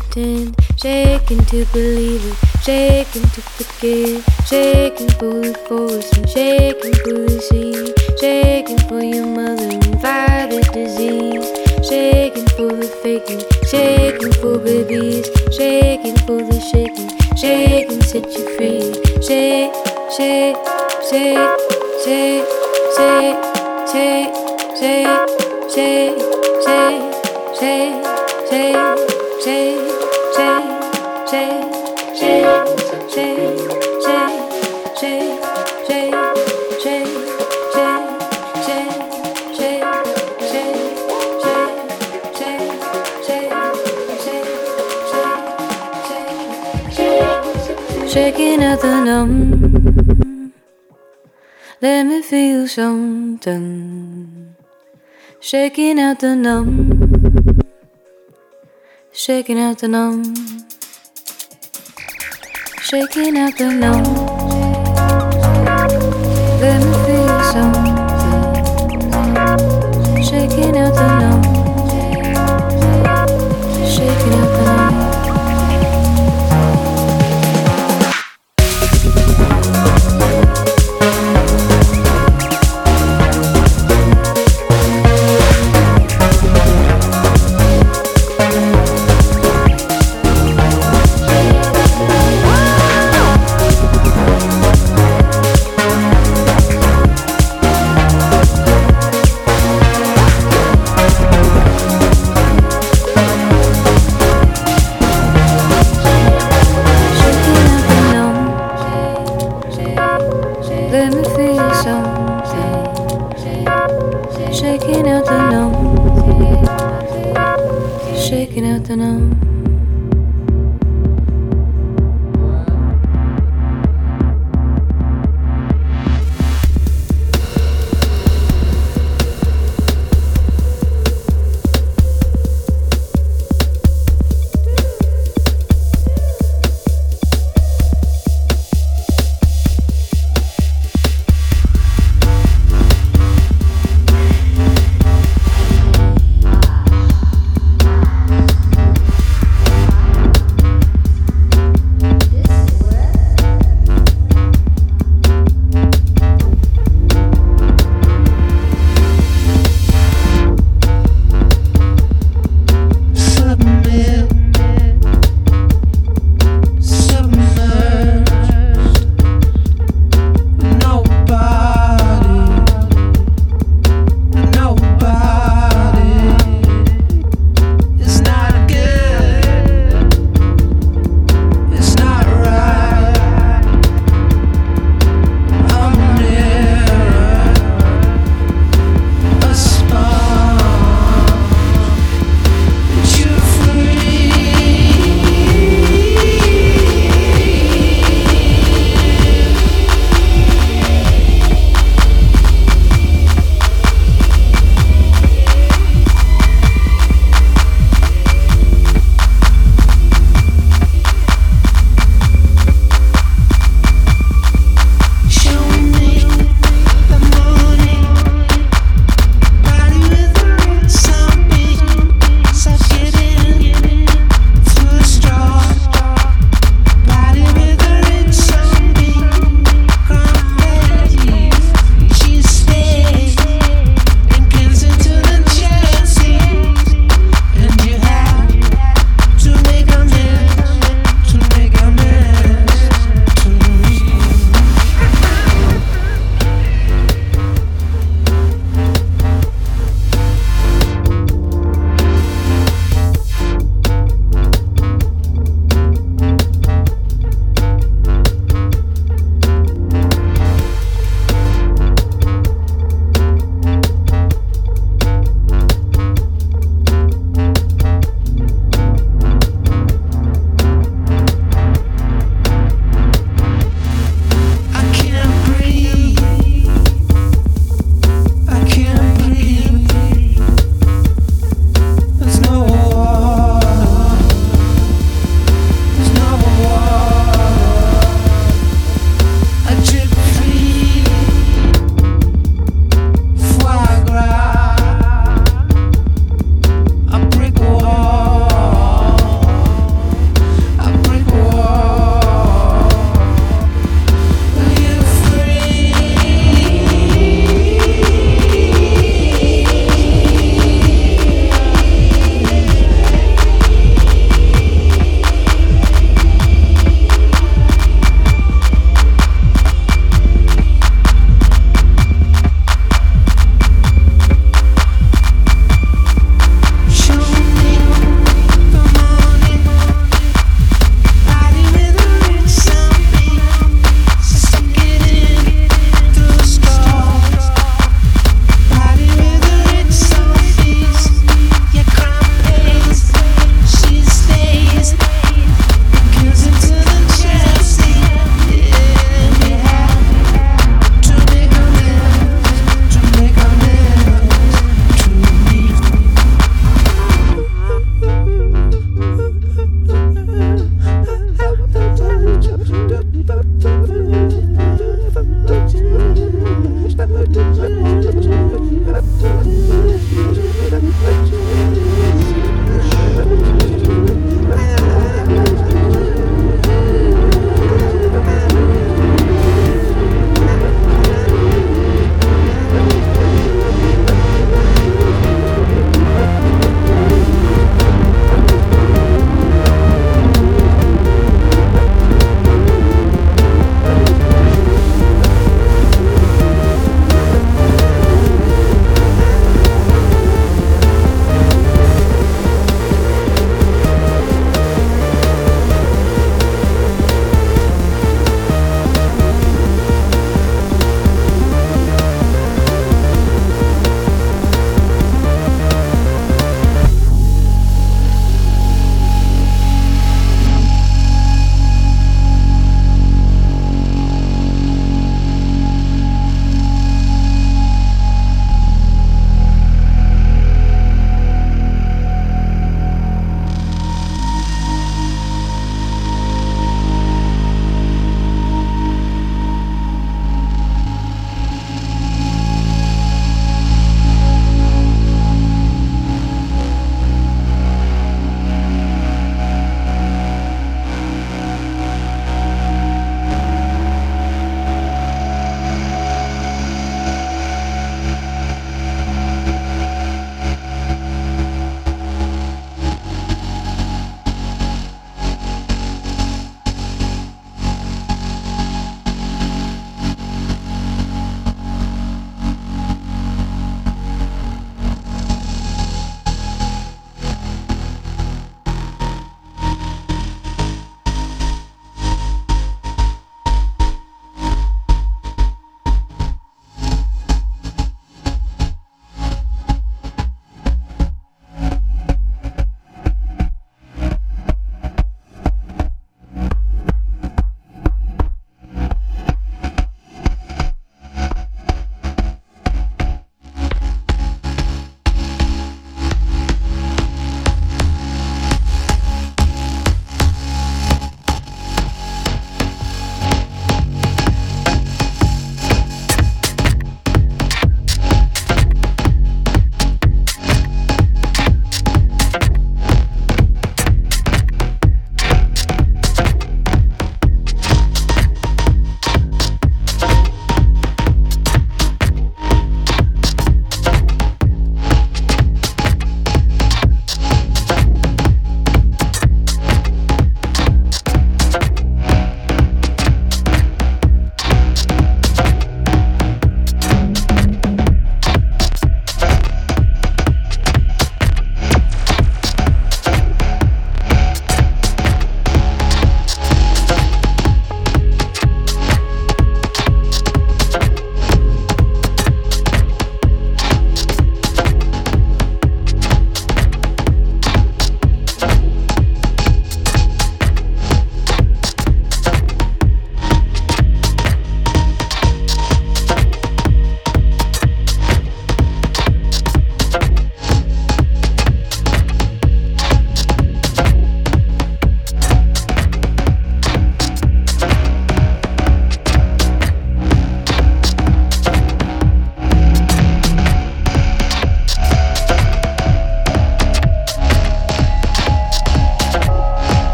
pretend, shaking to believe it, shaking to forgive, shaking for Shaking out the numb. Shaking out the numb. Shaking out the numb. Let me feel something. Shaking out the numb.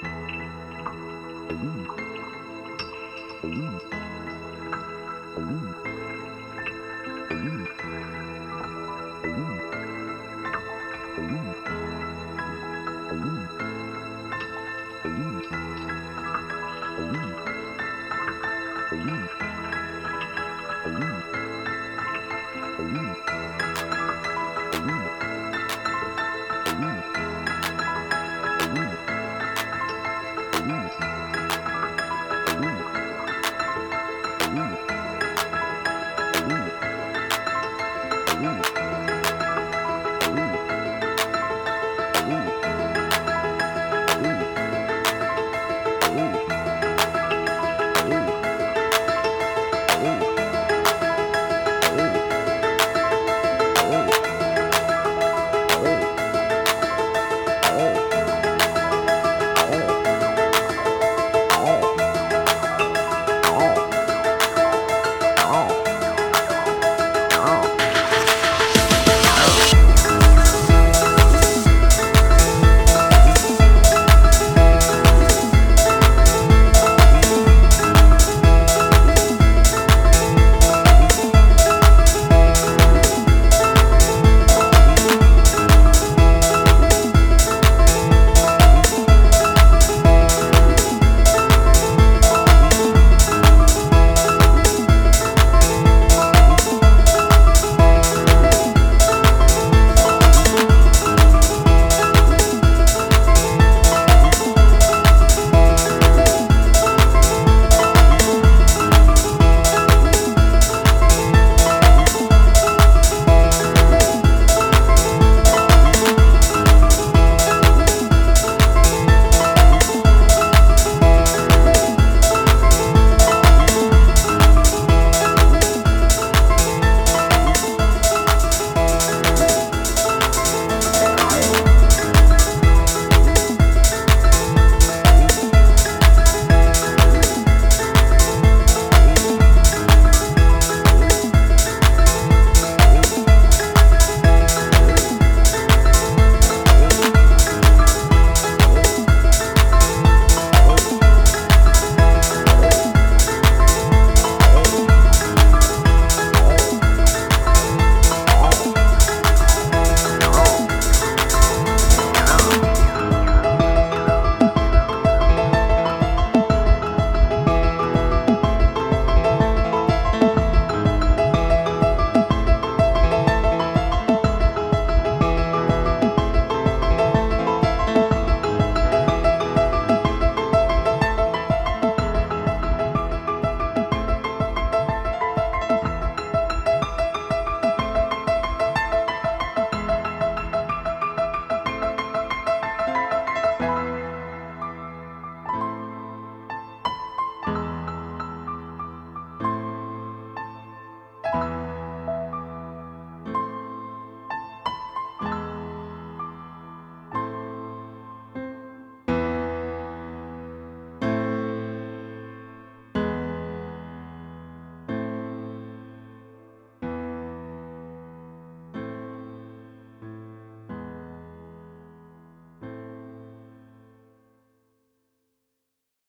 Thank